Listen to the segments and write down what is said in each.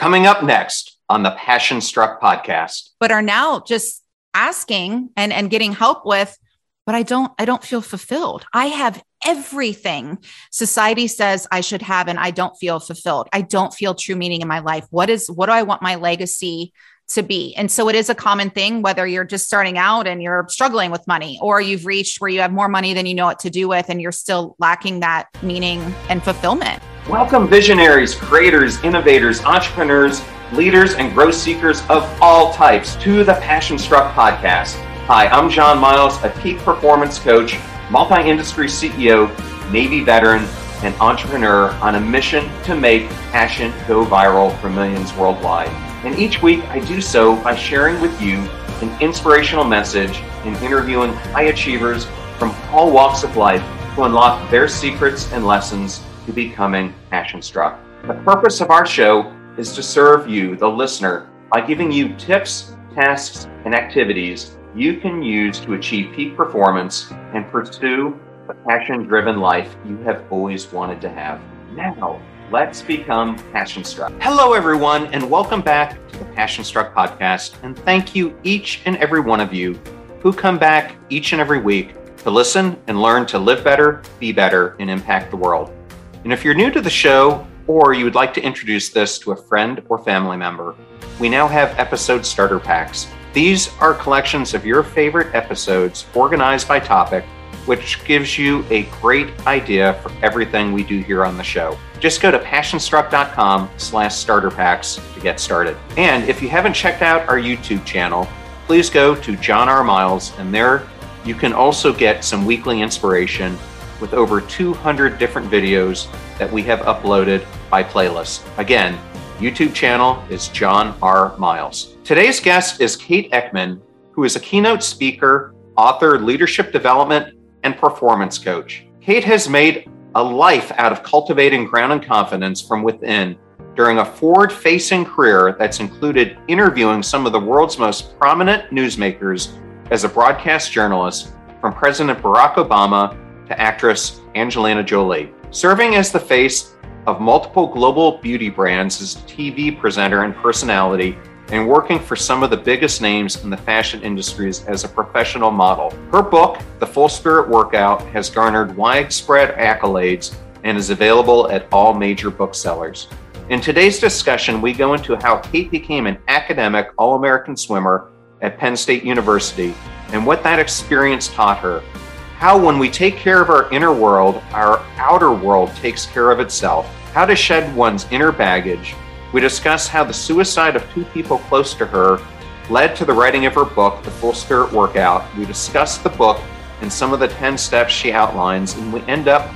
Coming up next on the Passion Struck podcast. But are now just asking and, and getting help with, but I don't, I don't feel fulfilled. I have everything society says I should have, and I don't feel fulfilled. I don't feel true meaning in my life. What is, what do I want my legacy to be. And so it is a common thing, whether you're just starting out and you're struggling with money, or you've reached where you have more money than you know what to do with, and you're still lacking that meaning and fulfillment. Welcome, visionaries, creators, innovators, entrepreneurs, leaders, and growth seekers of all types to the Passion Struck podcast. Hi, I'm John Miles, a peak performance coach, multi industry CEO, Navy veteran, and entrepreneur on a mission to make passion go viral for millions worldwide. And each week I do so by sharing with you an inspirational message and interviewing high achievers from all walks of life to unlock their secrets and lessons to becoming passion struck. The purpose of our show is to serve you, the listener, by giving you tips, tasks, and activities you can use to achieve peak performance and pursue the passion driven life you have always wanted to have. Now, Let's become Passion Struck. Hello, everyone, and welcome back to the Passion Struck podcast. And thank you, each and every one of you who come back each and every week to listen and learn to live better, be better, and impact the world. And if you're new to the show or you would like to introduce this to a friend or family member, we now have episode starter packs. These are collections of your favorite episodes organized by topic which gives you a great idea for everything we do here on the show. Just go to passionstruck.com slash starter packs to get started. And if you haven't checked out our YouTube channel, please go to John R. Miles, and there you can also get some weekly inspiration with over 200 different videos that we have uploaded by playlist. Again, YouTube channel is John R. Miles. Today's guest is Kate Eckman, who is a keynote speaker, author, leadership development, and performance coach. Kate has made a life out of cultivating ground and confidence from within during a forward facing career that's included interviewing some of the world's most prominent newsmakers as a broadcast journalist, from President Barack Obama to actress Angelina Jolie. Serving as the face of multiple global beauty brands as a TV presenter and personality, and working for some of the biggest names in the fashion industries as a professional model. Her book, The Full Spirit Workout, has garnered widespread accolades and is available at all major booksellers. In today's discussion, we go into how Kate became an academic All American swimmer at Penn State University and what that experience taught her. How, when we take care of our inner world, our outer world takes care of itself. How to shed one's inner baggage we discuss how the suicide of two people close to her led to the writing of her book, The Full Spirit Workout. We discuss the book and some of the 10 steps she outlines, and we end up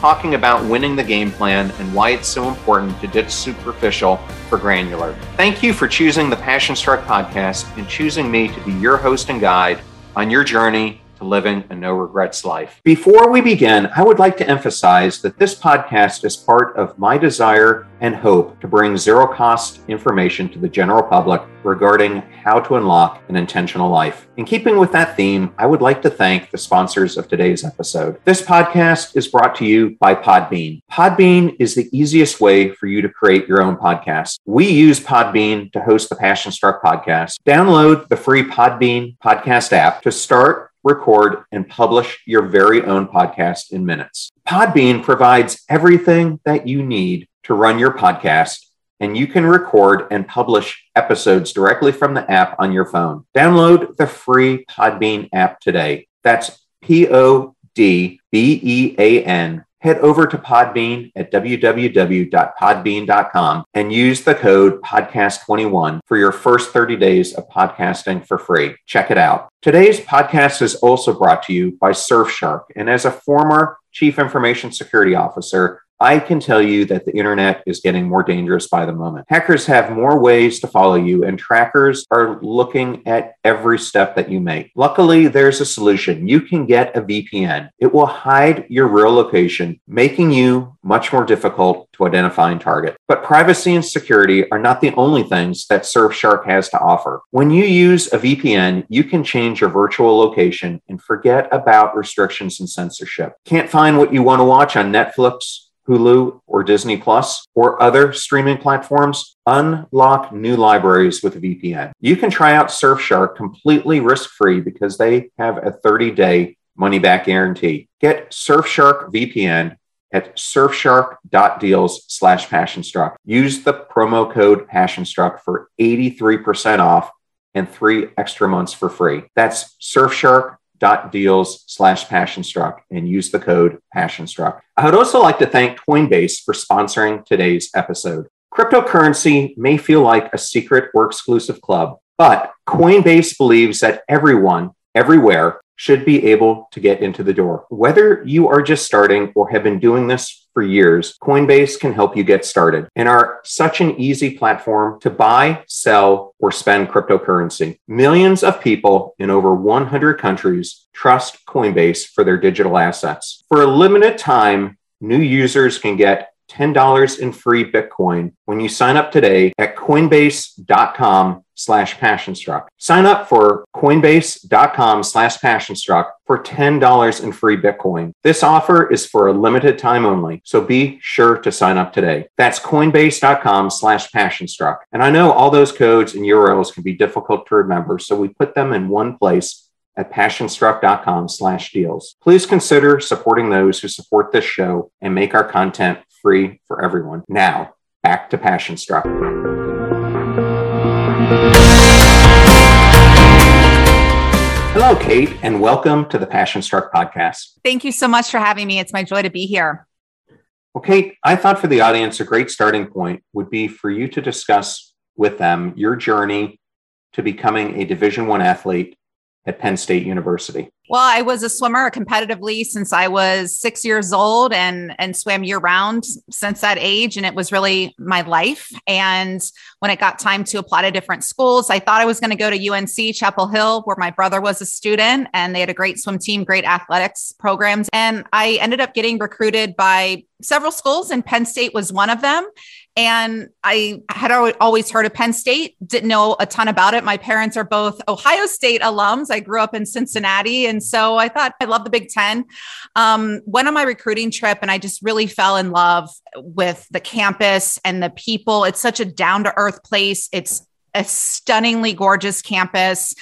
talking about winning the game plan and why it's so important to ditch superficial for granular. Thank you for choosing the Passion Struck podcast and choosing me to be your host and guide on your journey to living a no regrets life. Before we begin, I would like to emphasize that this podcast is part of my desire and hope to bring zero cost information to the general public regarding how to unlock an intentional life. In keeping with that theme, I would like to thank the sponsors of today's episode. This podcast is brought to you by Podbean. Podbean is the easiest way for you to create your own podcast. We use Podbean to host the Passion Struck podcast. Download the free Podbean podcast app to start record, and publish your very own podcast in minutes. Podbean provides everything that you need to run your podcast, and you can record and publish episodes directly from the app on your phone. Download the free Podbean app today. That's P O D B E A N head over to Podbean at www.podbean.com and use the code podcast21 for your first 30 days of podcasting for free. Check it out. Today's podcast is also brought to you by Surfshark. And as a former chief information security officer, I can tell you that the internet is getting more dangerous by the moment. Hackers have more ways to follow you, and trackers are looking at every step that you make. Luckily, there's a solution. You can get a VPN. It will hide your real location, making you much more difficult to identify and target. But privacy and security are not the only things that Surfshark has to offer. When you use a VPN, you can change your virtual location and forget about restrictions and censorship. Can't find what you want to watch on Netflix? Hulu or Disney Plus or other streaming platforms, Unlock new libraries with VPN. You can try out Surfshark completely risk free because they have a 30 day money back guarantee. Get Surfshark VPN at surfshark.deals slash passionstruck. Use the promo code passionstruck for 83% off and three extra months for free. That's surfshark.deals slash passionstruck and use the code passionstruck. I would also like to thank Coinbase for sponsoring today's episode. Cryptocurrency may feel like a secret or exclusive club, but Coinbase believes that everyone, everywhere, should be able to get into the door. Whether you are just starting or have been doing this for years, Coinbase can help you get started and are such an easy platform to buy, sell, or spend cryptocurrency. Millions of people in over 100 countries trust Coinbase for their digital assets. For a limited time, new users can get $10 in free Bitcoin when you sign up today at coinbase.com slash passionstruck. Sign up for coinbase.com slash passionstruck for $10 in free Bitcoin. This offer is for a limited time only, so be sure to sign up today. That's coinbase.com slash passionstruck. And I know all those codes and URLs can be difficult to remember, so we put them in one place at passionstruck.com slash deals. Please consider supporting those who support this show and make our content free for everyone. Now, back to Passionstruck. Hello, Kate, and welcome to the Passionstruck podcast. Thank you so much for having me. It's my joy to be here. Well, Kate, I thought for the audience, a great starting point would be for you to discuss with them your journey to becoming a Division One athlete at Penn State University. Well, I was a swimmer competitively since I was six years old and, and swam year round since that age. And it was really my life. And when it got time to apply to different schools, I thought I was going to go to UNC Chapel Hill, where my brother was a student and they had a great swim team, great athletics programs. And I ended up getting recruited by several schools, and Penn State was one of them. And I had always heard of Penn State, didn't know a ton about it. My parents are both Ohio State alums. I grew up in Cincinnati. And so I thought I love the Big Ten. Um, went on my recruiting trip and I just really fell in love with the campus and the people. It's such a down to earth place. It's a stunningly gorgeous campus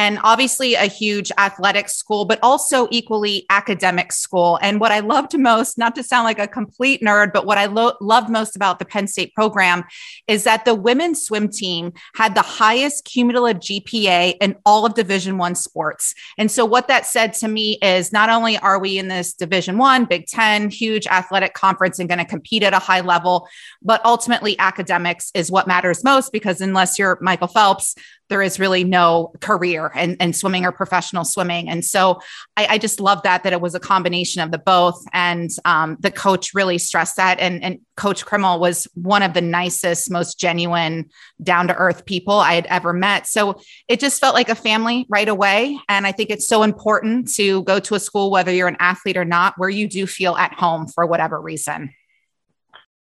and obviously a huge athletic school, but also equally academic school. And what I loved most, not to sound like a complete nerd, but what I lo- loved most about the Penn State program is that the women's swim team had the highest cumulative GPA in all of Division One sports. And so what that said to me is not only are we in this Division One, Big Ten, huge athletic conference and going to compete at a high level, but ultimately academics is what matters most because unless you're Michael Phelps, there is really no career in, in swimming or professional swimming. And so I, I, just love that, that it was a combination of the both. And um, the coach really stressed that. And, and Coach Krimmel was one of the nicest, most genuine, down to earth people I had ever met. So it just felt like a family right away. And I think it's so important to go to a school, whether you're an athlete or not, where you do feel at home for whatever reason.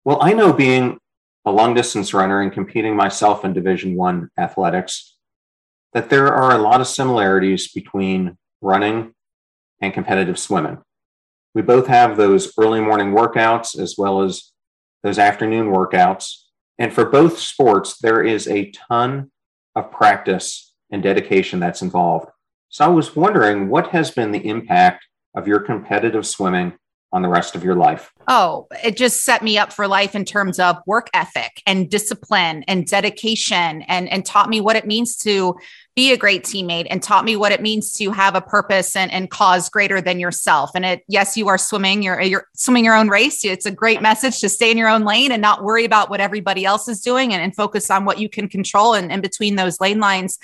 Well, I know being a long distance runner and competing myself in division one athletics that there are a lot of similarities between running and competitive swimming. We both have those early morning workouts as well as those afternoon workouts. And for both sports, there is a ton of practice and dedication that's involved. So I was wondering what has been the impact of your competitive swimming on the rest of your life? Oh, it just set me up for life in terms of work ethic and discipline and dedication and, and taught me what it means to be a great teammate and taught me what it means to have a purpose and, and cause greater than yourself. And it, yes, you are swimming, you're, you're swimming your own race. It's a great message to stay in your own lane and not worry about what everybody else is doing and, and focus on what you can control and in between those lane lines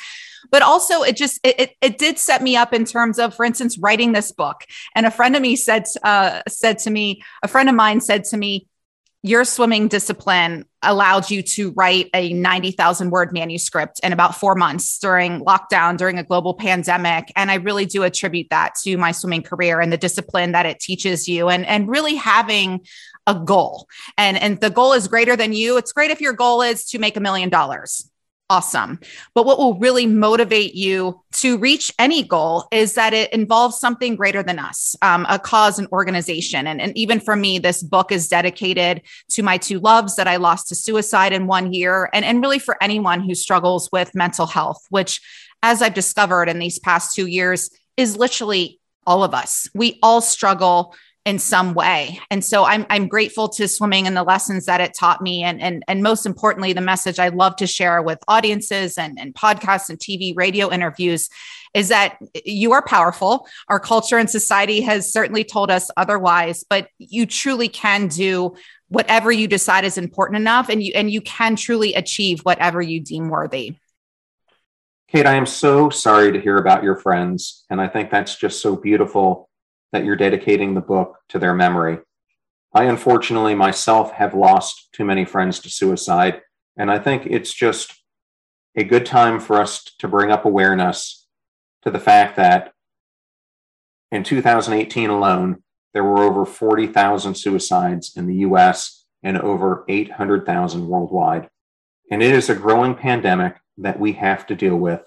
but also it just it, it, it did set me up in terms of for instance writing this book and a friend of me said uh, said to me a friend of mine said to me your swimming discipline allowed you to write a 90,000 word manuscript in about four months during lockdown, during a global pandemic. And I really do attribute that to my swimming career and the discipline that it teaches you and, and really having a goal. And, and the goal is greater than you. It's great if your goal is to make a million dollars awesome. But what will really motivate you to reach any goal is that it involves something greater than us, um, a cause, an organization. And, and even for me, this book is dedicated to my two loves that I lost to suicide in one year, and, and really for anyone who struggles with mental health, which, as I've discovered in these past two years, is literally all of us. We all struggle in some way. And so I'm I'm grateful to swimming and the lessons that it taught me and and and most importantly the message I love to share with audiences and and podcasts and TV radio interviews is that you are powerful. Our culture and society has certainly told us otherwise, but you truly can do whatever you decide is important enough and you and you can truly achieve whatever you deem worthy. Kate, I am so sorry to hear about your friends and I think that's just so beautiful that you're dedicating the book to their memory. I unfortunately myself have lost too many friends to suicide, and I think it's just a good time for us to bring up awareness to the fact that in 2018 alone, there were over 40,000 suicides in the US and over 800,000 worldwide. And it is a growing pandemic that we have to deal with.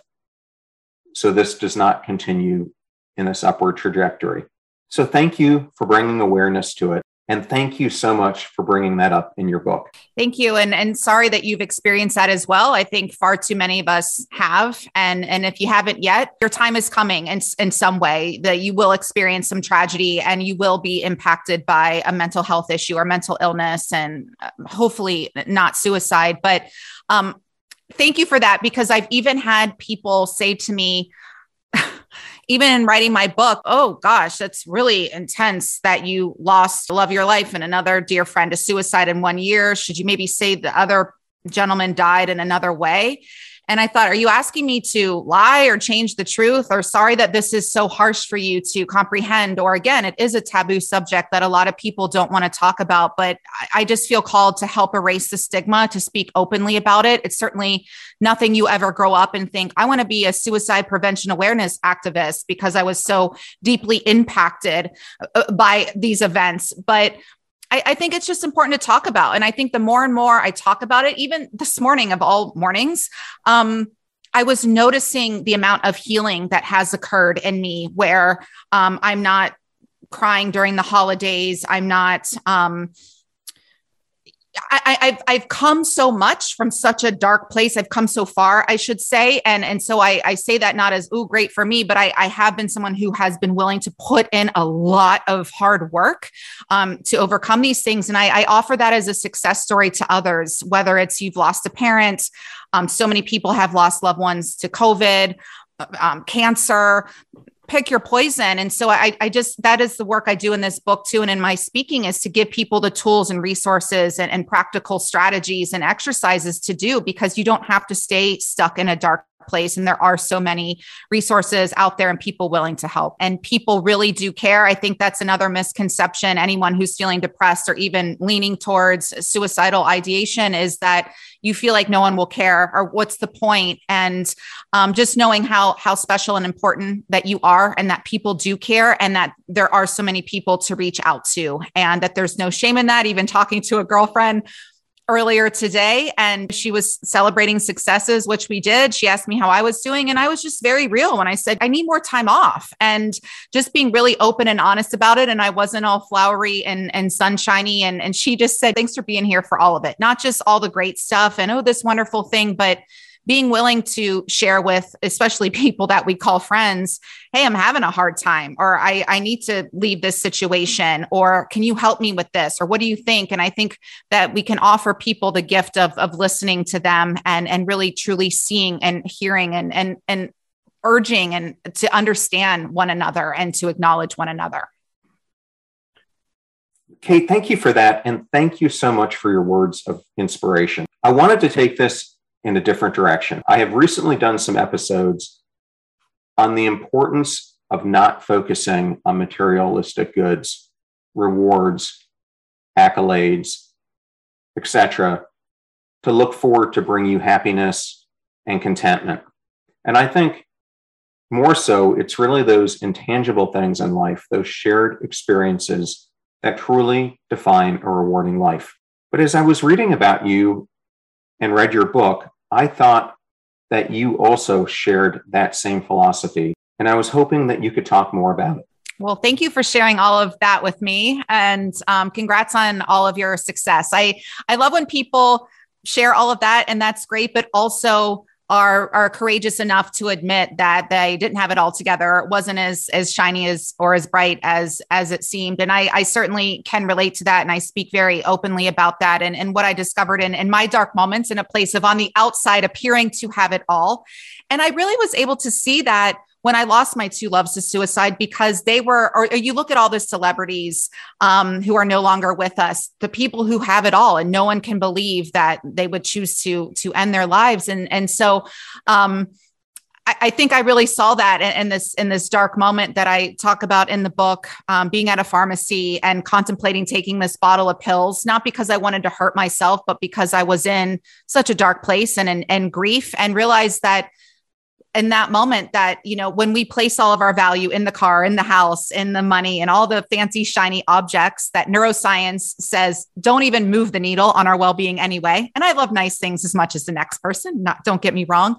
So this does not continue in this upward trajectory. So thank you for bringing awareness to it. And thank you so much for bringing that up in your book. Thank you. And, and sorry that you've experienced that as well. I think far too many of us have. And, and if you haven't yet, your time is coming in, in some way that you will experience some tragedy and you will be impacted by a mental health issue or mental illness and uh, hopefully not suicide. But um, thank you for that because I've even had people say to me, even in writing my book, oh gosh, that's really intense that you lost the love of your life and another dear friend to suicide in one year. Should you maybe say the other gentleman died in another way? And I thought, are you asking me to lie or change the truth? Or sorry that this is so harsh for you to comprehend? Or again, it is a taboo subject that a lot of people don't want to talk about, but I just feel called to help erase the stigma, to speak openly about it. It's certainly nothing you ever grow up and think, I want to be a suicide prevention awareness activist because I was so deeply impacted uh, by these events. But I, I, think it's just important to talk about. And I think the more and more I talk about it, even this morning of all mornings, um, I was noticing the amount of healing that has occurred in me where um, I'm not crying during the holidays. I'm not, um, I, have I've come so much from such a dark place. I've come so far, I should say, and and so I, I say that not as oh great for me, but I, I have been someone who has been willing to put in a lot of hard work um, to overcome these things, and I, I offer that as a success story to others. Whether it's you've lost a parent, um, so many people have lost loved ones to COVID, um, cancer, pick your poison. And so I, I just, that is the work I do in this book too. And in my speaking is to give people the tools and resources and, and practical strategies and exercises to do because you don't have to stay stuck in a dark place and there are so many resources out there and people willing to help. And people really do care. I think that's another misconception. Anyone who's feeling depressed or even leaning towards suicidal ideation is that you feel like no one will care or what's the point? and um, just knowing how how special and important that you are and that people do care and that there are so many people to reach out to and that there's no shame in that. Even talking to a girlfriend earlier today and she was celebrating successes, which we did. She asked me how I was doing. And I was just very real when I said, I need more time off and just being really open and honest about it. And I wasn't all flowery and, and sunshiny. And, and she just said, thanks for being here for all of it, not just all the great stuff and, oh, this wonderful thing, but being willing to share with especially people that we call friends hey i'm having a hard time or i i need to leave this situation or can you help me with this or what do you think and i think that we can offer people the gift of of listening to them and and really truly seeing and hearing and and and urging and to understand one another and to acknowledge one another Kate, thank you for that. And thank you so much for your words of inspiration. I wanted to take this in a different direction. I have recently done some episodes on the importance of not focusing on materialistic goods, rewards, accolades, etc., to look forward to bring you happiness and contentment. And I think more so, it's really those intangible things in life, those shared experiences that truly define a rewarding life. But as I was reading about you and read your book, I thought that you also shared that same philosophy. And I was hoping that you could talk more about it. Well, thank you for sharing all of that with me, and um, congrats on all of your success. I I love when people share all of that, and that's great. But also, are are courageous enough to admit that they didn't have it all together. It wasn't as as shiny as or as bright as as it seemed. And I, I certainly can relate to that. And I speak very openly about that and, and what I discovered in, in my dark moments in a place of on the outside appearing to have it all. And I really was able to see that when I lost my two loves to suicide because they were, or you look at all the celebrities um, who are no longer with us, the people who have it all, and no one can believe that they would choose to to end their lives. And and so, um, I, think I really saw that in, in, this in this dark moment that I talk about in the book, um, being at a pharmacy and contemplating taking this bottle of pills, not because I wanted to hurt myself, but because I was in such a dark place and and, and grief, and realized that in that moment that you know when we place all of our value in the car in the house in the money and all the fancy shiny objects that neuroscience says don't even move the needle on our well-being anyway and i love nice things as much as the next person not don't get me wrong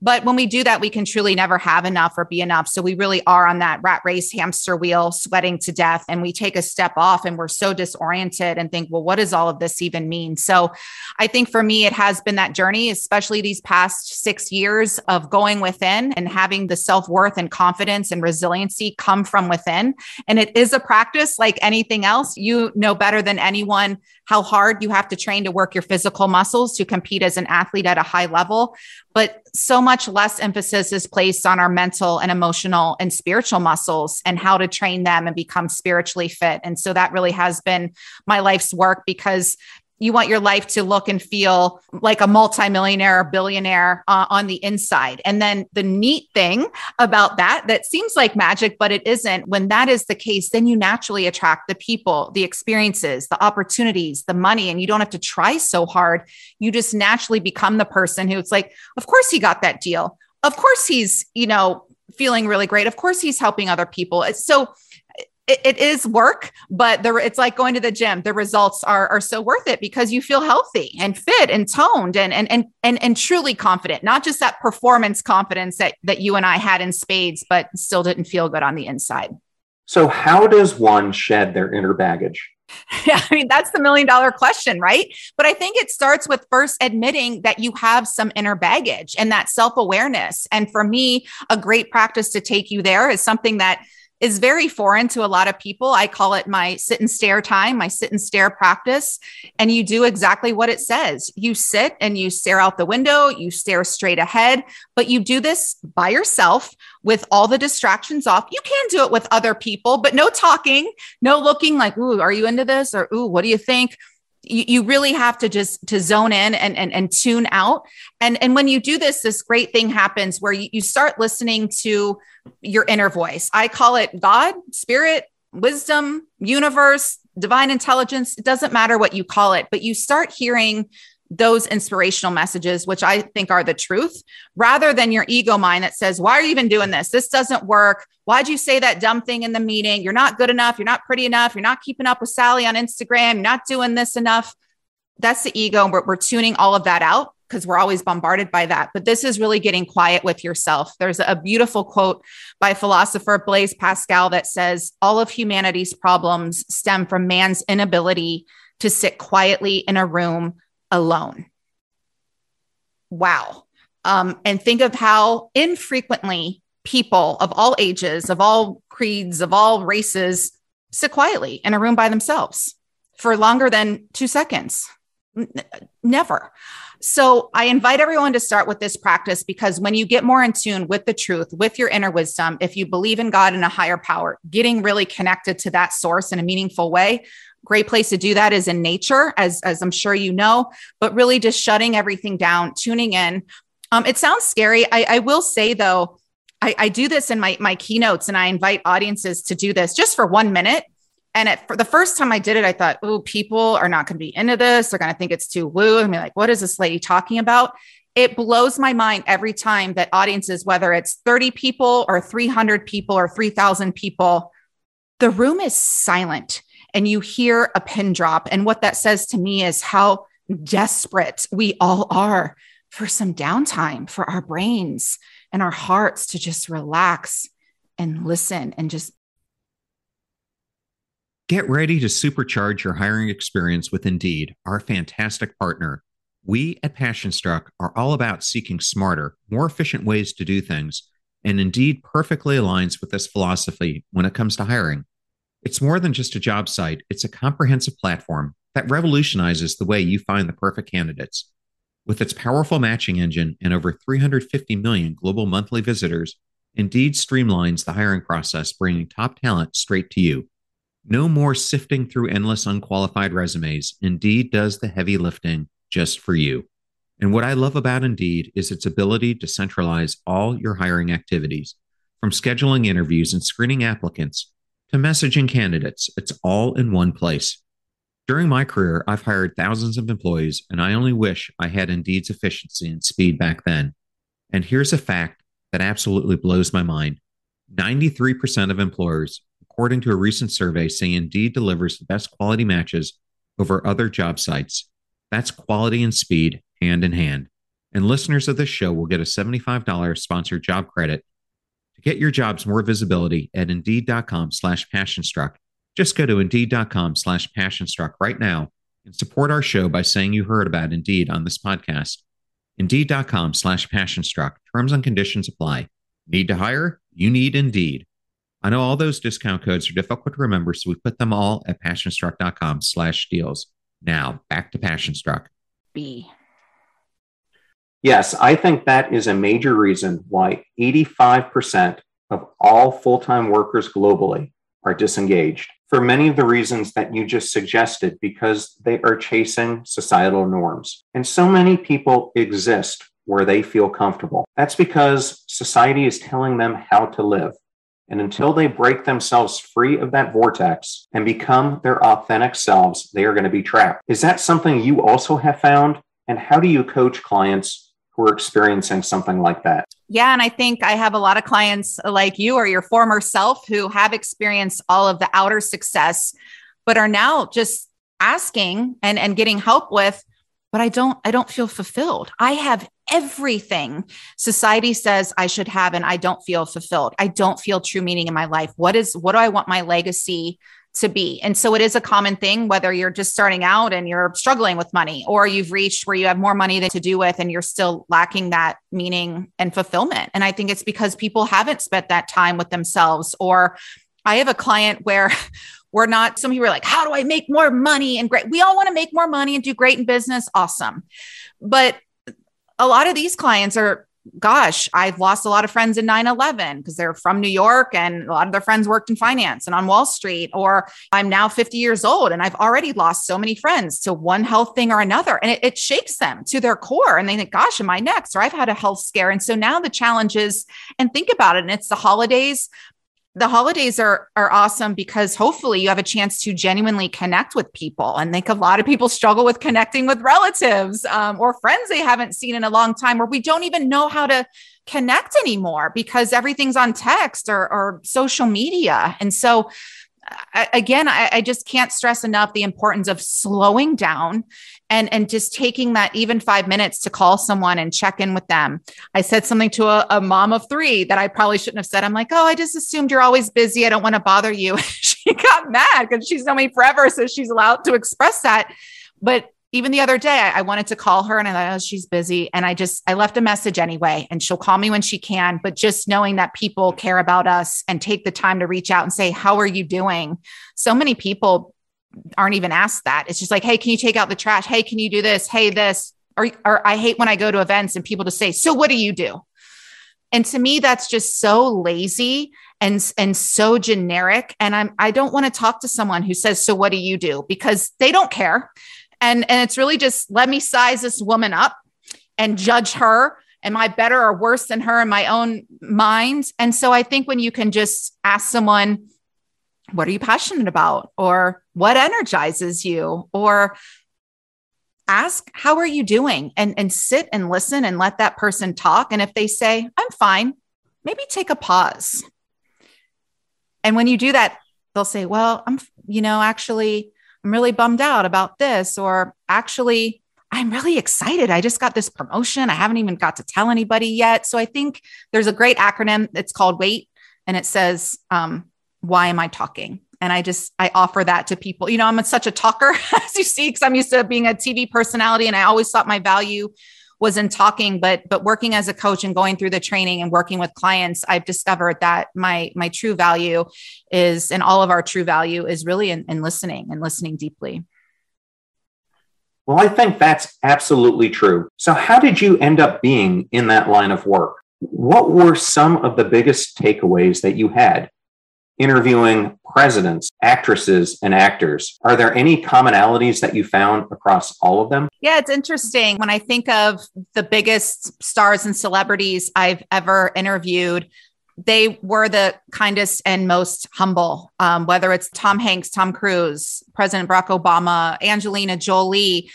but when we do that, we can truly never have enough or be enough. So we really are on that rat race hamster wheel, sweating to death. And we take a step off and we're so disoriented and think, well, what does all of this even mean? So I think for me, it has been that journey, especially these past six years of going within and having the self worth and confidence and resiliency come from within. And it is a practice like anything else. You know better than anyone how hard you have to train to work your physical muscles to compete as an athlete at a high level. But so much less emphasis is placed on our mental and emotional and spiritual muscles and how to train them and become spiritually fit. And so that really has been my life's work because you want your life to look and feel like a multimillionaire or billionaire uh, on the inside. And then the neat thing about that, that seems like magic, but it isn't. When that is the case, then you naturally attract the people, the experiences, the opportunities, the money, and you don't have to try so hard. You just naturally become the person who it's like, of course he got that deal. Of course he's, you know, feeling really great. Of course he's helping other people. So it, it is work, but the, it's like going to the gym. The results are, are so worth it because you feel healthy and fit and toned and, and, and, and, and truly confident, not just that performance confidence that, that you and I had in spades, but still didn't feel good on the inside. So how does one shed their inner baggage? Yeah, I mean, that's the million dollar question, right? But I think it starts with first admitting that you have some inner baggage and that self awareness. And for me, a great practice to take you there is something that is very foreign to a lot of people. I call it my sit and stare time, my sit and stare practice. And you do exactly what it says. You sit and you stare out the window, you stare straight ahead, but you do this by yourself with all the distractions off. You can do it with other people, but no talking, no looking like, ooh, are you into this? Or, ooh, what do you think? You, you really have to just to zone in and, and and tune out. And and when you do this this great thing happens where you, you start listening to your inner voice. I call it god spirit wisdom universe divine intelligence. It doesn't matter what you call it but you start hearing those inspirational messages, which I think are the truth, rather than your ego mind that says, Why are you even doing this? This doesn't work. Why'd you say that dumb thing in the meeting? You're not good enough. You're not pretty enough. You're not keeping up with Sally on Instagram. You're not doing this enough. That's the ego. And we're, we're tuning all of that out because we're always bombarded by that. But this is really getting quiet with yourself. There's a beautiful quote by philosopher Blaise Pascal that says, All of humanity's problems stem from man's inability to sit quietly in a room alone. Wow. Um, and think of how infrequently people of all ages, of all creeds, of all races sit quietly in a room by themselves for longer than two seconds. N- never. So I invite everyone to start with this practice because when you get more in tune with the truth, with your inner wisdom, if you believe in God and a higher power, getting really connected to that source in a meaningful way, great place to do that is in nature as as i'm sure you know but really just shutting everything down tuning in. Um, it sounds scary. I, I will say though I, I, do this in my my keynotes and i invite audiences to do this just for one minute. And at, for the first time i did it i thought oh people are not going to be into this. They're going to think it's too woo. And be like what is this lady talking about? It blows my mind every time that audiences whether it's 30 people or 300 people or 3000 people the room is silent and you hear a pin drop. And what that says to me is how desperate we all are for some downtime for our brains and our hearts to just relax and listen and just Get ready to supercharge your hiring experience with Indeed, our fantastic partner. We at PassionStruck are all about seeking smarter, more efficient ways to do things, and Indeed perfectly aligns with this philosophy when it comes to hiring. It's more than just a job site, it's a comprehensive platform that revolutionizes the way you find the perfect candidates. With its powerful matching engine and over 350 million global monthly visitors, Indeed streamlines the hiring process, bringing top talent straight to you. No more sifting through endless unqualified resumes. Indeed does the heavy lifting just for you. And what I love about Indeed is its ability to centralize all your hiring activities, from scheduling interviews and screening applicants to messaging candidates. It's all in one place. During my career, I've hired thousands of employees, and I only wish I had Indeed's efficiency and speed back then. And here's a fact that absolutely blows my mind 93% of employers according to a recent survey, say Indeed delivers the best quality matches over other job sites. That's quality and speed hand in hand. And listeners of this show will get a $75 sponsored job credit to get your jobs more visibility at indeed.com slash passionstruck. Just go to indeed.com slash passionstruck right now and support our show by saying you heard about Indeed on this podcast. Indeed.com slash passionstruck. Terms and conditions apply. Need to hire? You need Indeed. I know all those discount codes are difficult to remember, so we put them all at passionstruck.com slash deals. Now back to Passionstruck. B. Yes, I think that is a major reason why 85% of all full time workers globally are disengaged for many of the reasons that you just suggested, because they are chasing societal norms. And so many people exist where they feel comfortable. That's because society is telling them how to live. And until they break themselves free of that vortex and become their authentic selves, they are going to be trapped. Is that something you also have found? And how do you coach clients who are experiencing something like that? Yeah. And I think I have a lot of clients like you or your former self who have experienced all of the outer success, but are now just asking and, and getting help with but I don't I don't feel fulfilled. I have everything society says I should have and I don't feel fulfilled. I don't feel true meaning in my life. What is what do I want my legacy to be? And so it is a common thing whether you're just starting out and you're struggling with money or you've reached where you have more money than to do with and you're still lacking that meaning and fulfillment. And I think it's because people haven't spent that time with themselves or I have a client where we're not, some people are like, how do I make more money and great? We all want to make more money and do great in business. Awesome. But a lot of these clients are, gosh, I've lost a lot of friends in 9 11 because they're from New York and a lot of their friends worked in finance and on Wall Street. Or I'm now 50 years old and I've already lost so many friends to one health thing or another. And it, it shakes them to their core. And they think, gosh, am I next? Or I've had a health scare. And so now the challenge is, and think about it, and it's the holidays the holidays are are awesome because hopefully you have a chance to genuinely connect with people. And think a lot of people struggle with connecting with relatives um, or friends they haven't seen in a long time or we don't even know how to connect anymore because everything's on text or, or social media. And so again, I, I, just can't stress enough the importance of slowing down and and just taking that even five minutes to call someone and check in with them. I said something to a, a mom of three that I probably shouldn't have said. I'm like, oh, I just assumed you're always busy. I don't want to bother you. she got mad because she's known me forever, so she's allowed to express that. But even the other day, I, I wanted to call her and I thought, oh, she's busy. And I just, I left a message anyway, and she'll call me when she can. But just knowing that people care about us and take the time to reach out and say, how are you doing? So many people aren't even asked that. It's just like, hey, can you take out the trash? Hey, can you do this? Hey, this. Or, or I hate when I go to events and people just say, so what do you do? And to me, that's just so lazy and and so generic and i'm i don't want to talk to someone who says so what do you do because they don't care and and it's really just let me size this woman up and judge her. Am i better or worse than her in my own mind? And so i think when you can just ask someone what are you passionate about? or what energizes you? or ask how are you doing? and and sit and listen and let that person talk. And if they say i'm fine maybe take a pause. And when you do that they'll say well i'm you know actually I'm really bummed out about this, or actually, I'm really excited. I just got this promotion. I haven't even got to tell anybody yet. So I think there's a great acronym. It's called WAIT, and it says, um, Why am I talking? And I just, I offer that to people. You know, I'm such a talker, as you see, because I'm used to being a TV personality, and I always thought my value was in talking but but working as a coach and going through the training and working with clients i've discovered that my my true value is and all of our true value is really in, in listening and listening deeply well, I think that's absolutely true. So, how did you end up being in that line of work? What were some of the biggest takeaways that you had interviewing presidents, actresses, and actors? Are there any commonalities that you found across all of them? Yeah, it's interesting. When I think of the biggest stars and celebrities I've ever interviewed, they were the kindest and most humble, um, whether it's Tom Hanks, Tom Cruise, President Barack Obama, Angelina Jolie.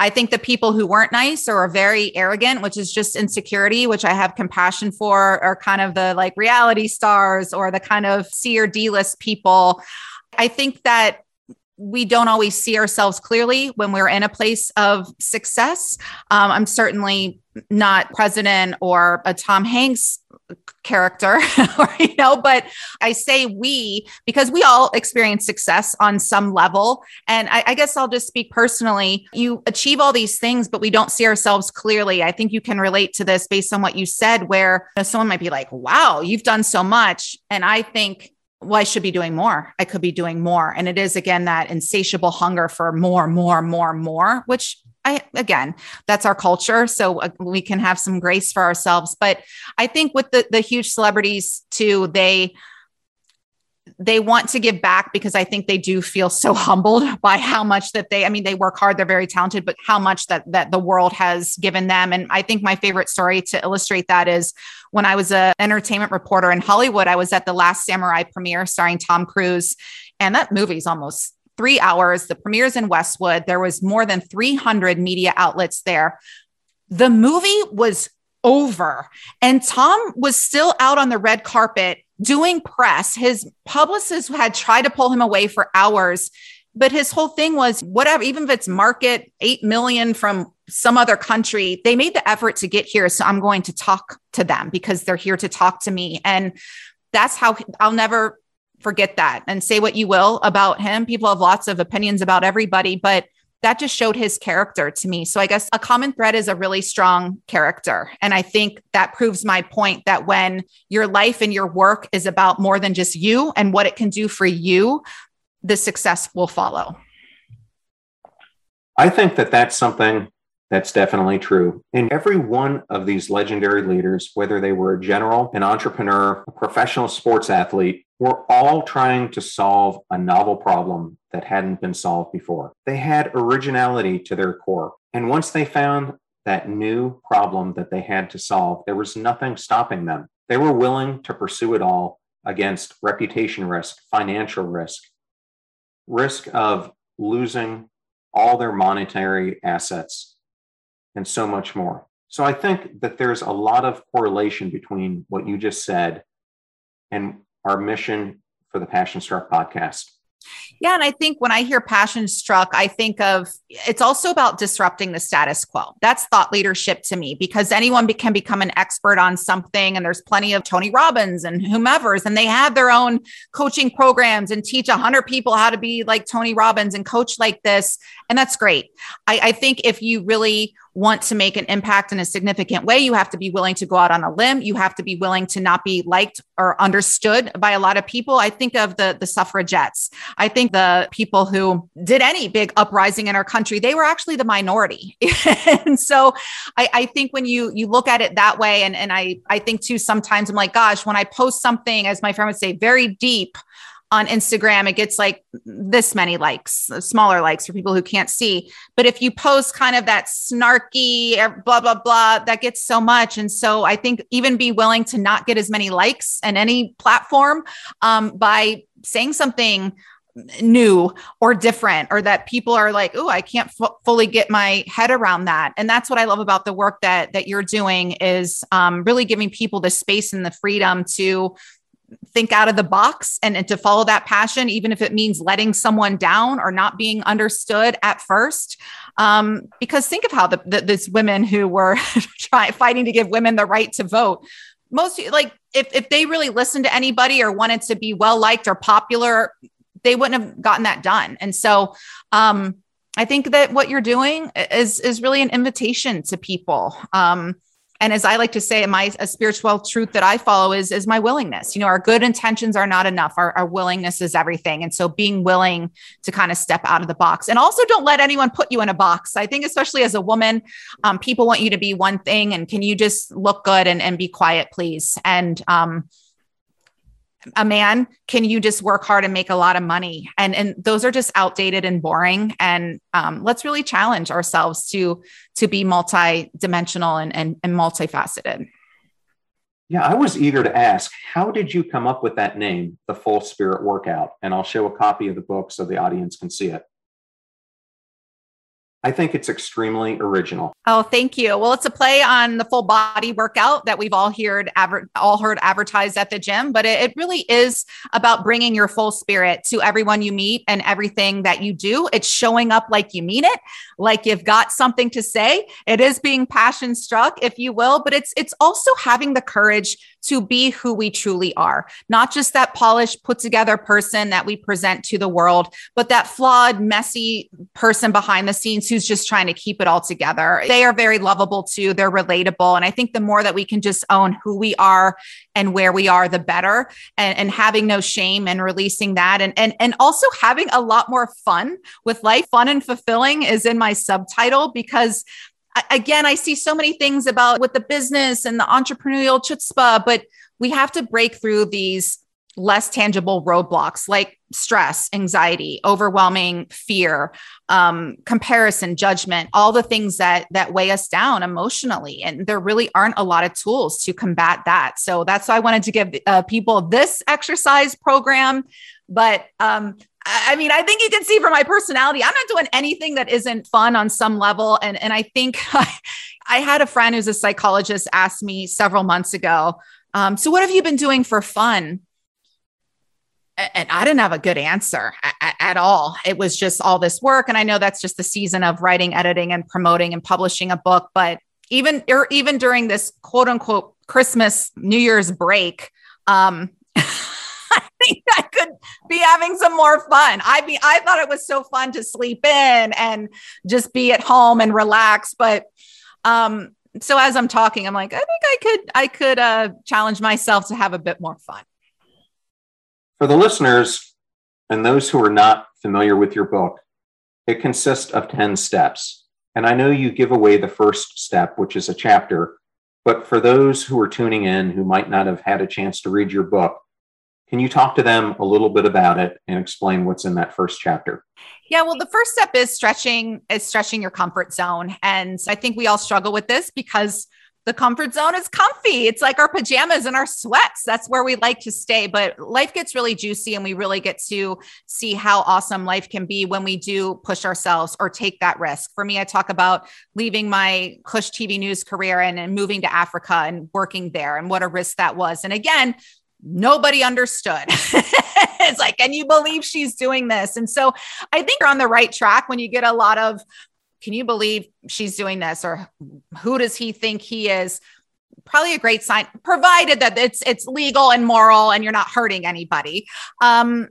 I think the people who weren't nice or are very arrogant, which is just insecurity, which I have compassion for, are kind of the like reality stars or the kind of C or D list people. I think that we don't always see ourselves clearly when we're in a place of success. Um, I'm certainly not president or a Tom Hanks character or you know but i say we because we all experience success on some level and I, I, guess i'll just speak personally you achieve all these things but we don't see ourselves clearly i think you can relate to this based on what you said where you know, someone might be like wow you've done so much and i think well, I should be doing more. I could be doing more. And it is again that insatiable hunger for more, more, more, more, which I, again, that's our culture. So uh, we can have some grace for ourselves. But I think with the, the huge celebrities too, they, they want to give back because I think they do feel so humbled by how much that they, I mean, they work hard, they're very talented, but how much that that the world has given them. And I think my favorite story to illustrate that is when I was an entertainment reporter in Hollywood, I was at the Last Samurai premiere starring Tom Cruise. And that movie's almost three hours. The premieres in Westwood. There was more than 300 media outlets there. The movie was over and Tom was still out on the red carpet doing press. His publicist had tried to pull him away for hours, but his whole thing was whatever, even if it's market 8 million from some other country, they made the effort to get here. So I'm going to talk to them because they're here to talk to me. And that's how I'll never forget that and say what you will about him. People have lots of opinions about everybody, but that just showed his character to me. So I guess a common thread is a really strong character. And I think that proves my point that when your life and your work is about more than just you and what it can do for you, the success will follow. I think that that's something that's definitely true. And every one of these legendary leaders, whether they were a general, an entrepreneur, a professional sports athlete, were all trying to solve a novel problem that hadn't been solved before. They had originality to their core. And once they found that new problem that they had to solve, there was nothing stopping them. They were willing to pursue it all against reputation risk, financial risk, risk of losing all their monetary assets, and so much more. So I think that there's a lot of correlation between what you just said and our mission for the Passion Struck podcast. Yeah. And I think when I hear passion struck, I think of it's also about disrupting the status quo. That's thought leadership to me because anyone be, can become an expert on something. And there's plenty of Tony Robbins and whomever's, and they have their own coaching programs and teach 100 people how to be like Tony Robbins and coach like this. And that's great. I, I think if you really want to make an impact in a significant way, you have to be willing to go out on a limb. You have to be willing to not be liked or understood by a lot of people. I think of the, the suffragettes. I think the people who did any big uprising in our country, they were actually the minority. and so I, I think when you you look at it that way, and, and I, I think too, sometimes I'm like, gosh, when I post something, as my friend would say, very deep, on Instagram, it gets like this many likes, smaller likes for people who can't see. But if you post kind of that snarky, er, blah, blah, blah, that gets so much. And so I think even be willing to not get as many likes in any platform um, by saying something new or different or that people are like oh i can't f- fully get my head around that and that's what i love about the work that that you're doing is um, really giving people the space and the freedom to think out of the box and, and, to follow that passion, even if it means letting someone down or not being understood at first. Um, because think of how the, the, these women who were trying fighting to give women the right to vote, most like if, if they really listened to anybody or wanted to be well liked or popular, they wouldn't have gotten that done. And so, um, I think that what you're doing is is really an invitation to people. Um, and as I like to say, my a spiritual truth that I follow is is my willingness. You know, our good intentions are not enough. Our, our willingness is everything. And so, being willing to kind of step out of the box, and also don't let anyone put you in a box. I think, especially as a woman, um, people want you to be one thing, and can you just look good and and be quiet, please? And um, a man can you just work hard and make a lot of money? And and those are just outdated and boring. And um, let's really challenge ourselves to to be multi-dimensional and, and and multifaceted. Yeah i was eager to ask how did you come up with that name the full spirit workout? And i'll show a copy of the book so the audience can see it I think it's extremely original. Oh, thank you. Well, it's a play on the full body workout that we've all heard adver- all heard advertised at the gym, but it, it really is about bringing your full spirit to everyone you meet and everything that you do. It's showing up like you mean it, like you've got something to say. It is being passion struck, if you will, but it's it's also having the courage to be who we truly are, not just that polished, put together person that we present to the world, but that flawed, messy person behind the scenes who's just trying to keep it all together. They are very lovable too. They're relatable. And I think the more that we can just own who we are and where we are, the better. And, and having no shame and releasing that. And, and, and also having a lot more fun with life. Fun and fulfilling is in my subtitle because again, I see so many things about with the business and the entrepreneurial chutzpah, but we have to break through these less tangible roadblocks like stress, anxiety, overwhelming fear, um, comparison, judgment, all the things that that weigh us down emotionally. And there really aren't a lot of tools to combat that. So that's why I wanted to give uh, people this exercise program. But um, I mean, I think you can see from my personality, I'm not doing anything that isn't fun on some level. And, and I think I, I had a friend who's a psychologist ask me several months ago, um, So, what have you been doing for fun? And I didn't have a good answer at, at all. It was just all this work. And I know that's just the season of writing, editing, and promoting and publishing a book. But even, or er, even during this quote unquote Christmas, New Year's break, um, think I could be having some more fun. I mean, I thought it was so fun to sleep in and just be at home and relax. But um, so as I'm talking, I'm like, I think I could I could uh, challenge myself to have a bit more fun. For the listeners and those who are not familiar with your book, it consists of 10 steps. And I know you give away the first step, which is a chapter. But for those who are tuning in who might not have had a chance to read your book, can you talk to them a little bit about it and explain what's in that first chapter? Yeah, well, the first step is stretching is stretching your comfort zone. And I think we all struggle with this because the comfort zone is comfy. It's like our pajamas and our sweats. That's where we like to stay. But life gets really juicy and we really get to see how awesome life can be when we do push ourselves or take that risk. For me, I talk about leaving my Cush TV news career and, and moving to Africa and working there and what a risk that was. And again, nobody understood. it's like, can you believe she's doing this? And so I think you're on the right track when you get a lot of, can you believe she's doing this? Or who does he think he is? Probably a great sign, provided that it's it's legal and moral and you're not hurting anybody. Um,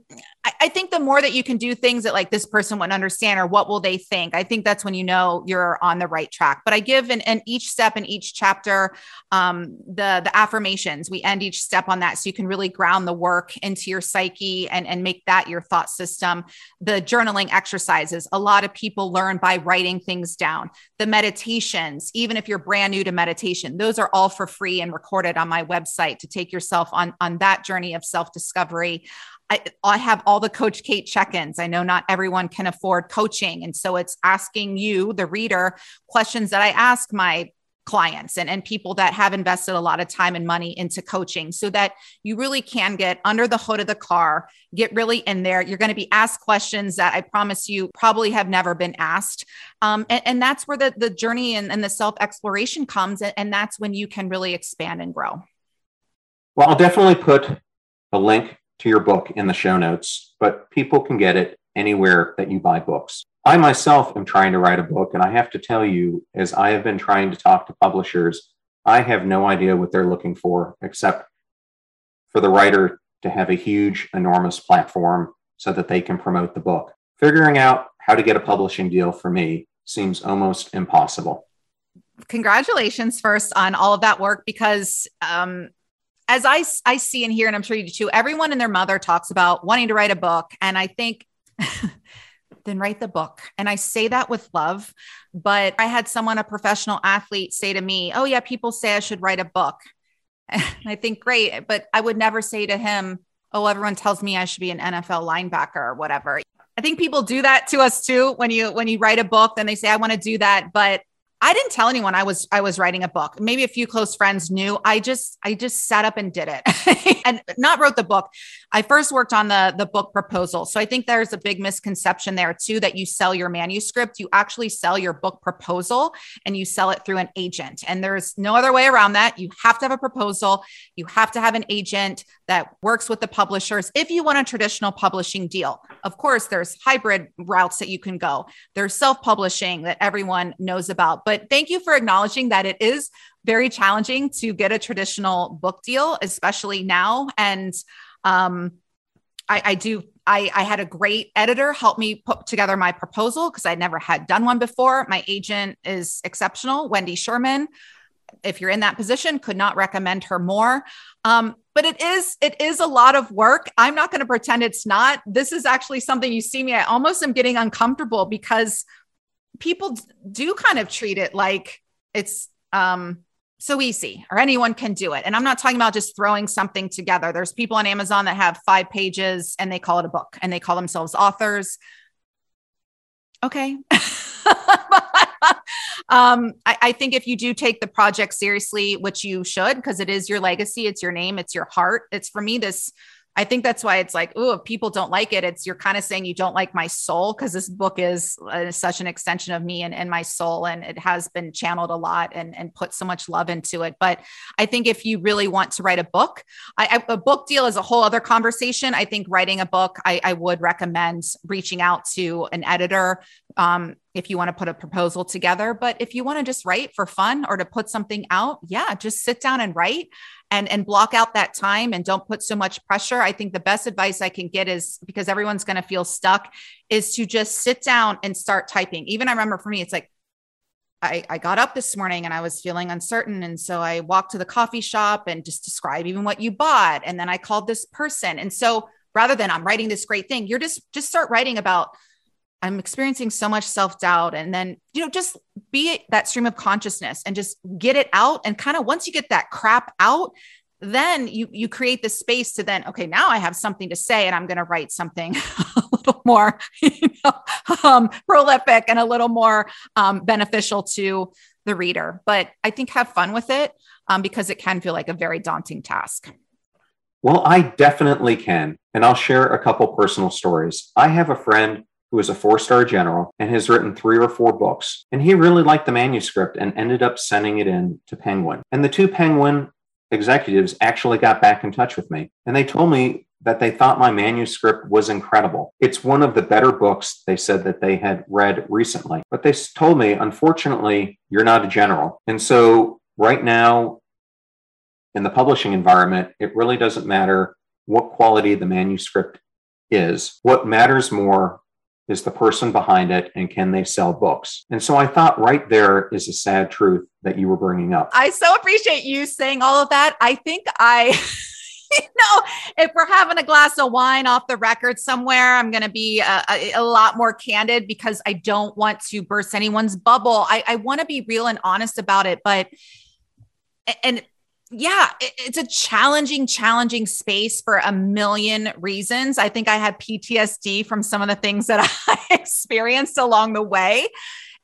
I, I think the more that you can do things that like this person wouldn't understand or what will they think, I think that's when you know you're on the right track. But I give in, in each step in each chapter um, the the affirmations. We end each step on that so you can really ground the work into your psyche and and make that your thought system. The journaling exercises. A lot of people learn by writing things down. The meditations, even if you're brand new to meditation, those are all for free and recorded on my website to take yourself on on that journey of self discovery. I, I have all the Coach Kate check ins. I know not everyone can afford coaching. And so it's asking you, the reader, questions that I ask my clients and, and people that have invested a lot of time and money into coaching so that you really can get under the hood of the car, get really in there. You're going to be asked questions that I promise you probably have never been asked. Um, and, and, that's where the, the journey and, and the self exploration comes. And, and that's when you can really expand and grow. Well, I'll definitely put a link to your book in the show notes, but people can get it anywhere that you buy books. I myself am trying to write a book, and I have to tell you, as I have been trying to talk to publishers, I have no idea what they're looking for except for the writer to have a huge, enormous platform so that they can promote the book. Figuring out how to get a publishing deal for me seems almost impossible. Congratulations first on all of that work because um, as I, I see and hear, and I'm sure you do too, everyone and their mother talks about wanting to write a book. And I think then write the book. And I say that with love. But I had someone, a professional athlete, say to me, Oh, yeah, people say I should write a book. And I think, great. But I would never say to him, Oh, everyone tells me I should be an NFL linebacker or whatever. I think people do that to us too. When you when you write a book, then they say, I want to do that. But I didn't tell anyone I was I was writing a book. Maybe a few close friends knew. I just I just sat up and did it. and not wrote the book. I first worked on the the book proposal. So I think there's a big misconception there too that you sell your manuscript. You actually sell your book proposal and you sell it through an agent. And there's no other way around that. You have to have a proposal. You have to have an agent that works with the publishers if you want a traditional publishing deal. Of course, there's hybrid routes that you can go. There's self-publishing that everyone knows about but thank you for acknowledging that it is very challenging to get a traditional book deal, especially now. And um, I, I do I, I, had a great editor help me put together my proposal because I never had done one before. My agent is exceptional, Wendy Sherman. If you're in that position, could not recommend her more. Um, but it is it is a lot of work. I'm not going to pretend it's not. This is actually something you see me. I almost am getting uncomfortable because people do kind of treat it like it's um, so easy or anyone can do it. And I'm not talking about just throwing something together. There's people on Amazon that have five pages and they call it a book and they call themselves authors. Okay. um, I, I, think if you do take the project seriously, which you should, because it is your legacy, it's your name, it's your heart. It's for me, this I think that's why it's like, oh, if people don't like it, it's you're kind of saying you don't like my soul because this book is uh, such an extension of me and, and my soul, and it has been channeled a lot and, and put so much love into it. But I think if you really want to write a book, I, I, a book deal is a whole other conversation. I think writing a book, I, I would recommend reaching out to an editor. Um, if you want to put a proposal together. But if you want to just write for fun or to put something out, yeah, just sit down and write and and block out that time and don't put so much pressure. I think the best advice I can get is because everyone's going to feel stuck is to just sit down and start typing. Even I remember for me it's like I, I got up this morning and I was feeling uncertain. And so I walked to the coffee shop and just describe even what you bought. And then I called this person. And so rather than I'm writing this great thing, you're just just start writing about I'm experiencing so much self doubt. And then, you know, just be that stream of consciousness and just get it out. And kind of once you get that crap out, then you you create the space to then okay now i have something to say and i'm going to write something a little more you know, um, prolific and a little more um, beneficial to the reader but i think have fun with it um, because it can feel like a very daunting task well i definitely can and i'll share a couple personal stories i have a friend who is a four star general and has written three or four books. And he really liked the manuscript and ended up sending it in to Penguin. And the two Penguin executives actually got back in touch with me and they told me that they thought my manuscript was incredible. It's one of the better books they said that they had read recently. But they told me, unfortunately, you're not a general. And so right now, in the publishing environment, it really doesn't matter what quality the manuscript is. What matters more is the person behind it and can they sell books? And so I thought right there is a sad truth that you were bringing up. I so appreciate you saying all of that. I think I. you know, if we're having a glass of wine off the record somewhere, I'm going to be a, a, a, lot more candid because I don't want to burst anyone's bubble. I, I want to be real and honest about it. But, and yeah, it's a challenging, challenging space for a million reasons. I think I had PTSD from some of the things that I experienced along the way.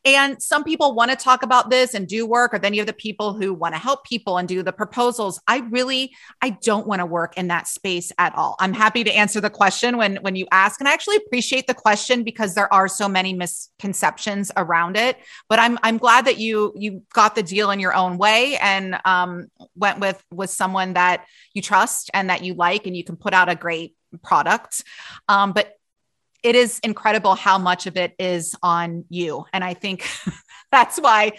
And some people want to talk about this and do work, or then you have the people who want to help people and do the proposals. I really, I don't want to work in that space at all. I'm happy to answer the question when when you ask, and I actually appreciate the question because there are so many misconceptions around it. But I'm I'm glad that you you got the deal in your own way, and um, went with with someone that you trust and that you like and you can put out a great product um, but it is incredible how much of it is on you and i think that's why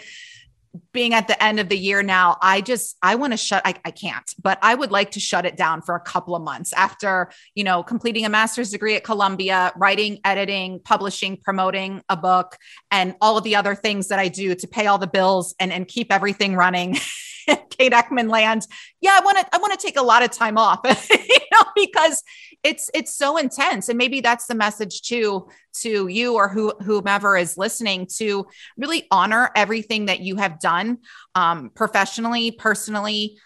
being at the end of the year now, I just I want to shut I, I can't, but I would like to shut it down for a couple of months after, you know, completing a master's degree at Columbia, writing, editing, publishing, promoting a book, and all of the other things that I do to pay all the bills and, and keep everything running. Kate Eckman land. Yeah, I want to I want to take a lot of time off, you know, because it's it's so intense. And maybe that's the message too to you or who whomever is listening to really honor everything that you have done um, professionally, personally,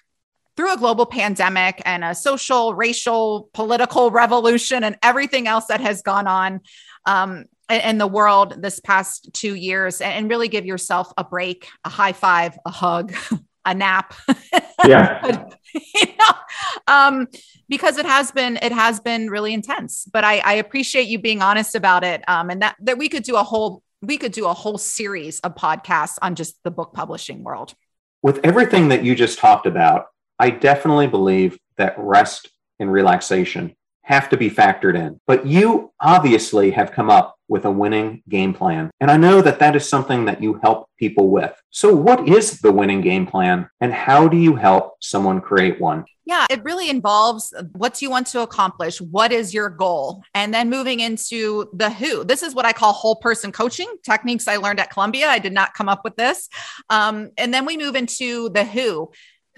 through a global pandemic and a social, racial, political revolution and everything else that has gone on um, in the world this past two years, and really give yourself a break, a high five, a hug, a nap. Yeah. you know, um, because it has been it has been really intense. But I, I appreciate you being honest about it. Um, and that that we could do a whole we could do a whole series of podcasts on just the book publishing world. With everything that you just talked about, I definitely believe that rest and relaxation have to be factored in. But you obviously have come up with a winning game plan. And I know that that is something that you help people with. So, what is the winning game plan and how do you help someone create one? Yeah, it really involves what do you want to accomplish? What is your goal? And then moving into the who. This is what I call whole person coaching techniques I learned at Columbia. I did not come up with this. Um, and then we move into the who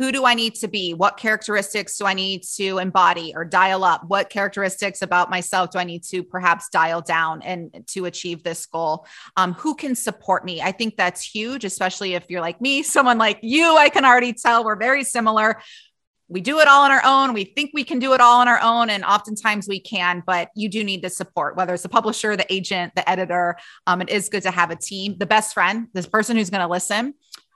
who do I need to be? What characteristics do I need to embody or dial up? What characteristics about myself do I need to perhaps dial down and to achieve this goal? Um, who can support me? I think that's huge, especially if you're like me, someone like you. I can already tell we're very similar. We do it all on our own. We think we can do it all on our own, and oftentimes we can, but you do need the support, whether it's the publisher, the agent, the editor. Um, it is good to have a team, the best friend, this person who's going to listen.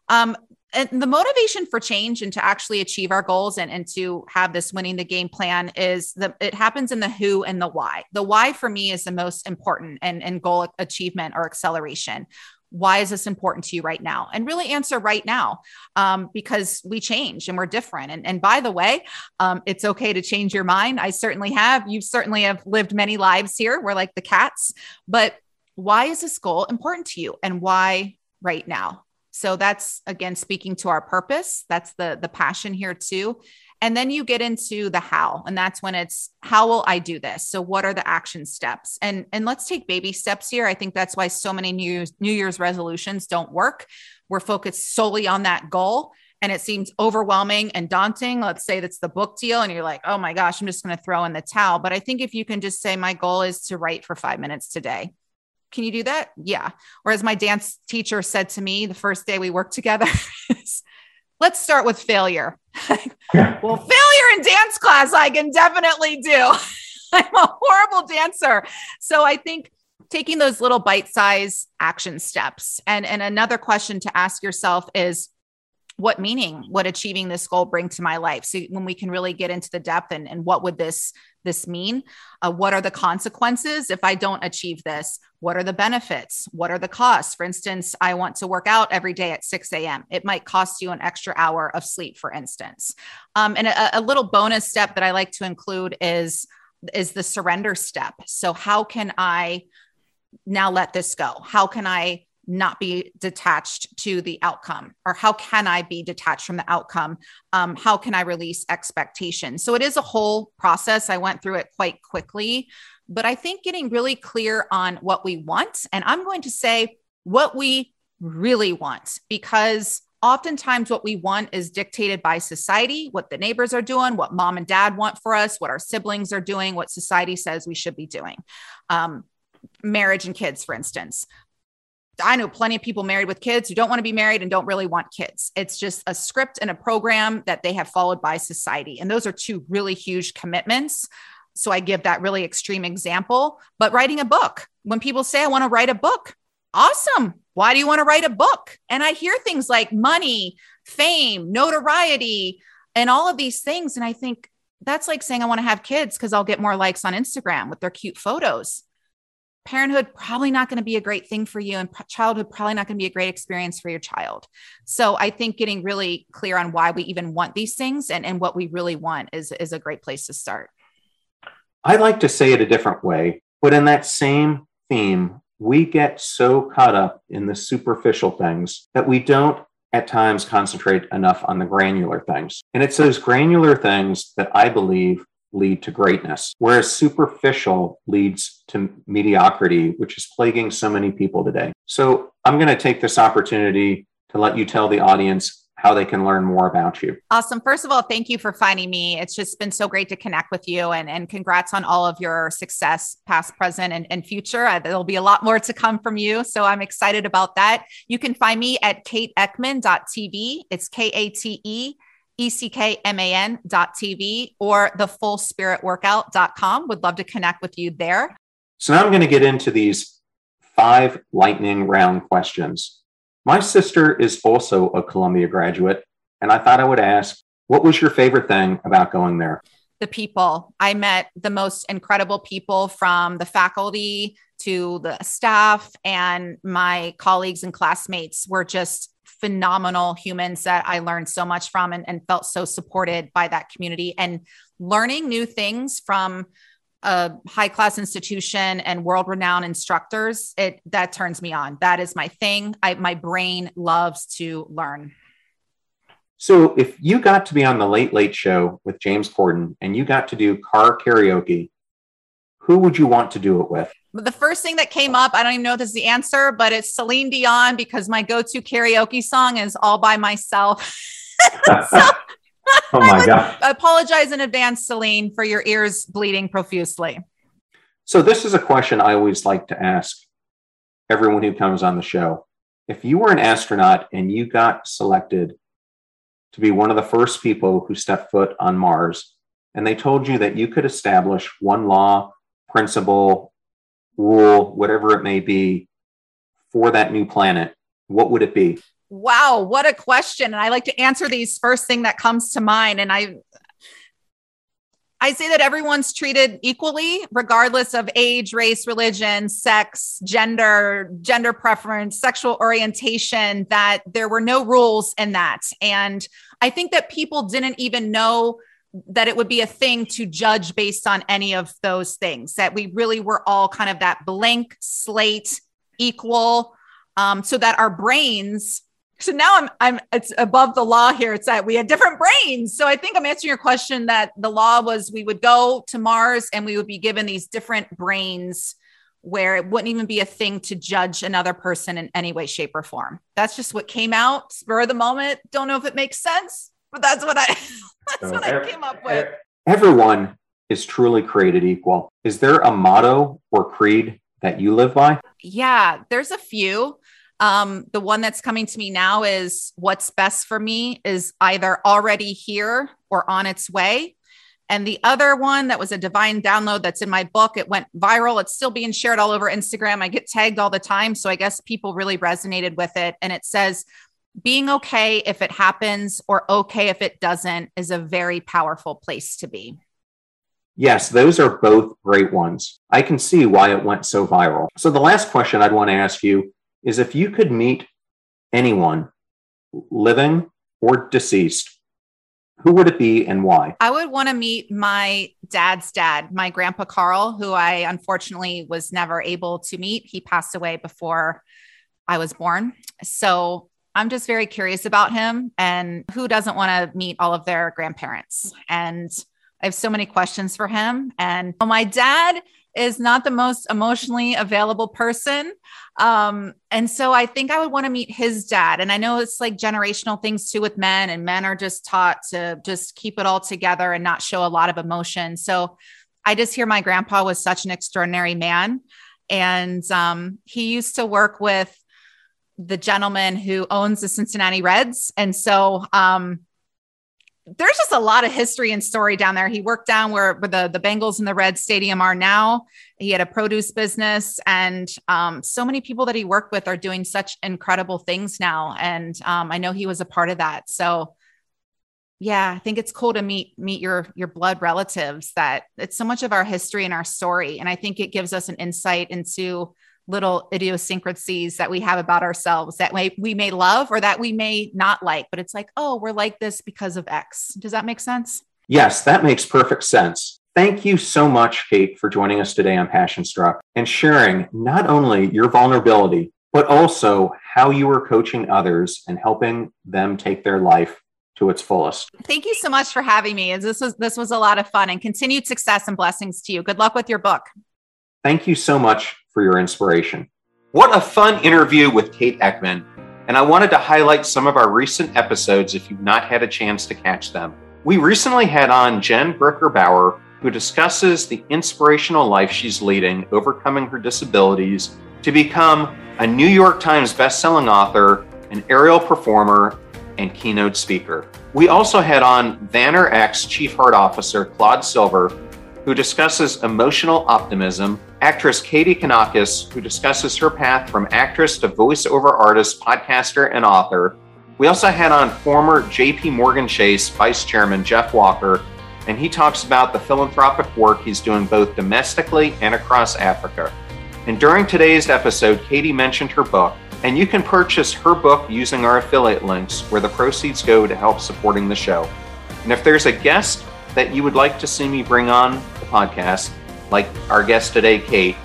Um, and the motivation for change and to actually achieve our goals and, and to have this winning the game plan is that it happens in the who and the why. The why for me is the most important and, and goal achievement or acceleration. Why is this important to you right now? And really answer right now um, because we change and we're different. And, and by the way, um, it's okay to change your mind. I certainly have. You certainly have lived many lives here. We're like the cats. But why is this goal important to you and why right now? So that's again speaking to our purpose. That's the the passion here too. And then you get into the how, and that's when it's how will I do this? So what are the action steps? And and let's take baby steps here. I think that's why so many New New Year's resolutions don't work. We're focused solely on that goal and it seems overwhelming and daunting. Let's say that's the book deal, and you're like, oh my gosh, I'm just going to throw in the towel. But I think if you can just say, my goal is to write for five minutes today, can you do that? Yeah. Or as my dance teacher said to me the first day we worked together, let's start with failure. well, failure in dance class, I can definitely do. I'm a horrible dancer. So I think taking those little bite size action steps. And, and another question to ask yourself is what meaning would achieving this goal bring to my life so when we can really get into the depth and, and what would this this mean? Uh, what are the consequences if i don't achieve this? What are the benefits? What are the costs? For instance i want to work out every day at 6 a.m it might cost you an extra hour of sleep for instance. Um, and a, a little bonus step that i like to include is is the surrender step. So how can i now let this go? How can i not be detached to the outcome? Or how can i be detached from the outcome? Um, how can i release expectations? So it is a whole process. I went through it quite quickly but i think getting really clear on what we want and i'm going to say what we really want because oftentimes what we want is dictated by society what the neighbors are doing what mom and dad want for us what our siblings are doing what society says we should be doing. Um, marriage and kids, for instance. I know plenty of people married with kids who don't want to be married and don't really want kids. It's just a script and a program that they have followed by society. And those are two really huge commitments. So I give that really extreme example. But writing a book, when people say, I want to write a book, awesome. Why do you want to write a book? And I hear things like money, fame, notoriety, and all of these things. And I think that's like saying, I want to have kids because I'll get more likes on Instagram with their cute photos parenthood probably not going to be a great thing for you and childhood probably not going to be a great experience for your child. So i think getting really clear on why we even want these things and, and what we really want is, is a great place to start. I like to say it a different way but in that same theme we get so caught up in the superficial things that we don't at times concentrate enough on the granular things. And it's those granular things that i believe lead to greatness, whereas superficial leads to mediocrity, which is plaguing so many people today. So I'm going to take this opportunity to let you tell the audience how they can learn more about you. Awesome. First of all, thank you for finding me. It's just been so great to connect with you and, and congrats on all of your success, past, present, and, and future. Uh, there'll be a lot more to come from you. So I'm excited about that. You can find me at kateekman.tv. It's K A T E eckman.tv or thefullspiritworkout.com. Would love to connect with you there. So now I'm going to get into these five lightning round questions. My sister is also a Columbia graduate, and I thought I would ask, what was your favorite thing about going there? The people. I met the most incredible people from the faculty to the staff, and my colleagues and classmates were just phenomenal humans that I learned so much from and, and felt so supported by that community and learning new things from a high class institution and world renowned instructors it that turns me on. That is my thing. I, my brain loves to learn. So if you got to be on the late late show with james corden and you got to do car karaoke who would you want to do it with the first thing that came up, I don't even know if this is the answer, but it's Celine Dion because my go to karaoke song is All by Myself. so, oh my God. Apologize in advance, Celine, for your ears bleeding profusely. So, this is a question I always like to ask everyone who comes on the show. If you were an astronaut and you got selected to be one of the first people who stepped foot on Mars, and they told you that you could establish one law, principle, rule, whatever it may be, for that new planet, what would it be? Wow, what a question. And I like to answer these first thing that comes to mind. And I I say that everyone's treated equally, regardless of age, race, religion, sex, gender, gender preference, sexual orientation, that there were no rules in that. And I think that people didn't even know that it would be a thing to judge based on any of those things, that we really were all kind of that blank slate, equal, um, so that our brains. So now I'm, I'm, it's above the law here. It's that we had different brains. So I think I'm answering your question that the law was we would go to Mars and we would be given these different brains where it wouldn't even be a thing to judge another person in any way, shape, or form. That's just what came out spur of the moment. Don't know if it makes sense, but that's what I that's so what I came up with. Everyone is truly created equal. Is there a motto or creed that you live by? Yeah, there's a few. Um, the one that's coming to me now is what's best for me is either already here or on its way. And the other one that was a divine download that's in my book, it went viral. It's still being shared all over Instagram. I get tagged all the time. So I guess people really resonated with it. And it says, being okay if it happens or okay if it doesn't is a very powerful place to be. Yes, those are both great ones. I can see why it went so viral. So, the last question I'd want to ask you is if you could meet anyone, living or deceased, who would it be and why? I would want to meet my dad's dad, my grandpa Carl, who I unfortunately was never able to meet. He passed away before I was born. So I'm just very curious about him and who doesn't want to meet all of their grandparents. And I have so many questions for him. And my dad is not the most emotionally available person. Um, and so I think I would want to meet his dad. And I know it's like generational things too with men, and men are just taught to just keep it all together and not show a lot of emotion. So I just hear my grandpa was such an extraordinary man. And um, he used to work with the gentleman who owns the Cincinnati Reds. And so um, there's just a lot of history and story down there. He worked down where, where the, the Bengals and the Red Stadium are now. He had a produce business, and um, so many people that he worked with are doing such incredible things now. And um, I know he was a part of that. So Yeah, I think it's cool to meet meet your your blood relatives that it's so much of our history and our story and I think it gives us an insight into little idiosyncrasies that we have about ourselves that may, we may love or that we may not like but it's like oh we're like this because of x does that make sense yes that makes perfect sense thank you so much kate for joining us today on passion struck and sharing not only your vulnerability but also how you are coaching others and helping them take their life to its fullest. Thank you so much for having me. This was this was a lot of fun and continued success and blessings to you. Good luck with your book. Thank you so much for your inspiration. What a fun interview with Kate Eckman. And I wanted to highlight some of our recent episodes if you've not had a chance to catch them. We recently had on Jen Bricker Bauer, who discusses the inspirational life she's leading, overcoming her disabilities to become a New York Times bestselling author, an aerial performer, and keynote speaker. We also had on VaynerX Chief Heart Officer Claude Silver, who discusses emotional optimism, actress Katie Kanakis, who discusses her path from actress to voiceover artist, podcaster, and author. We also had on former JP Morgan Chase Vice Chairman Jeff Walker, and he talks about the philanthropic work he's doing both domestically and across Africa. And during today's episode, Katie mentioned her book, and you can purchase her book using our affiliate links where the proceeds go to help supporting the show. And if there's a guest that you would like to see me bring on the podcast, like our guest today, Kate,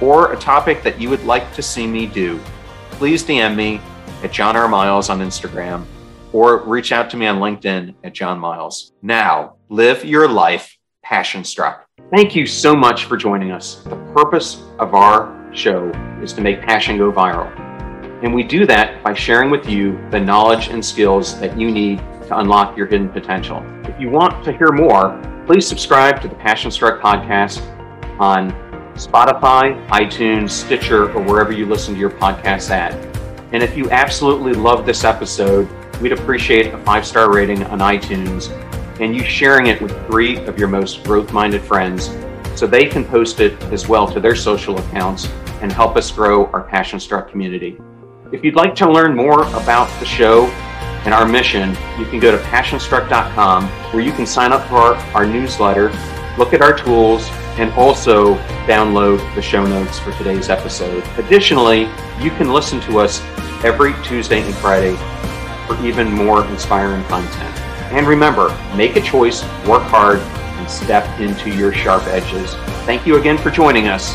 or a topic that you would like to see me do, please DM me at John R. Miles on Instagram or reach out to me on LinkedIn at John Miles. Now, live your life passion struck. Thank you so much for joining us. The purpose of our show is to make passion go viral. And we do that by sharing with you the knowledge and skills that you need to unlock your hidden potential. If you want to hear more, please subscribe to the Passion Struck podcast on Spotify, iTunes, Stitcher, or wherever you listen to your podcasts at. And if you absolutely love this episode, we'd appreciate a five star rating on iTunes and you sharing it with three of your most growth minded friends so they can post it as well to their social accounts and help us grow our Passion Struck community. If you'd like to learn more about the show and our mission, you can go to passionstruck.com where you can sign up for our, our newsletter, look at our tools, and also download the show notes for today's episode. Additionally, you can listen to us every Tuesday and Friday for even more inspiring content. And remember, make a choice, work hard, and step into your sharp edges. Thank you again for joining us.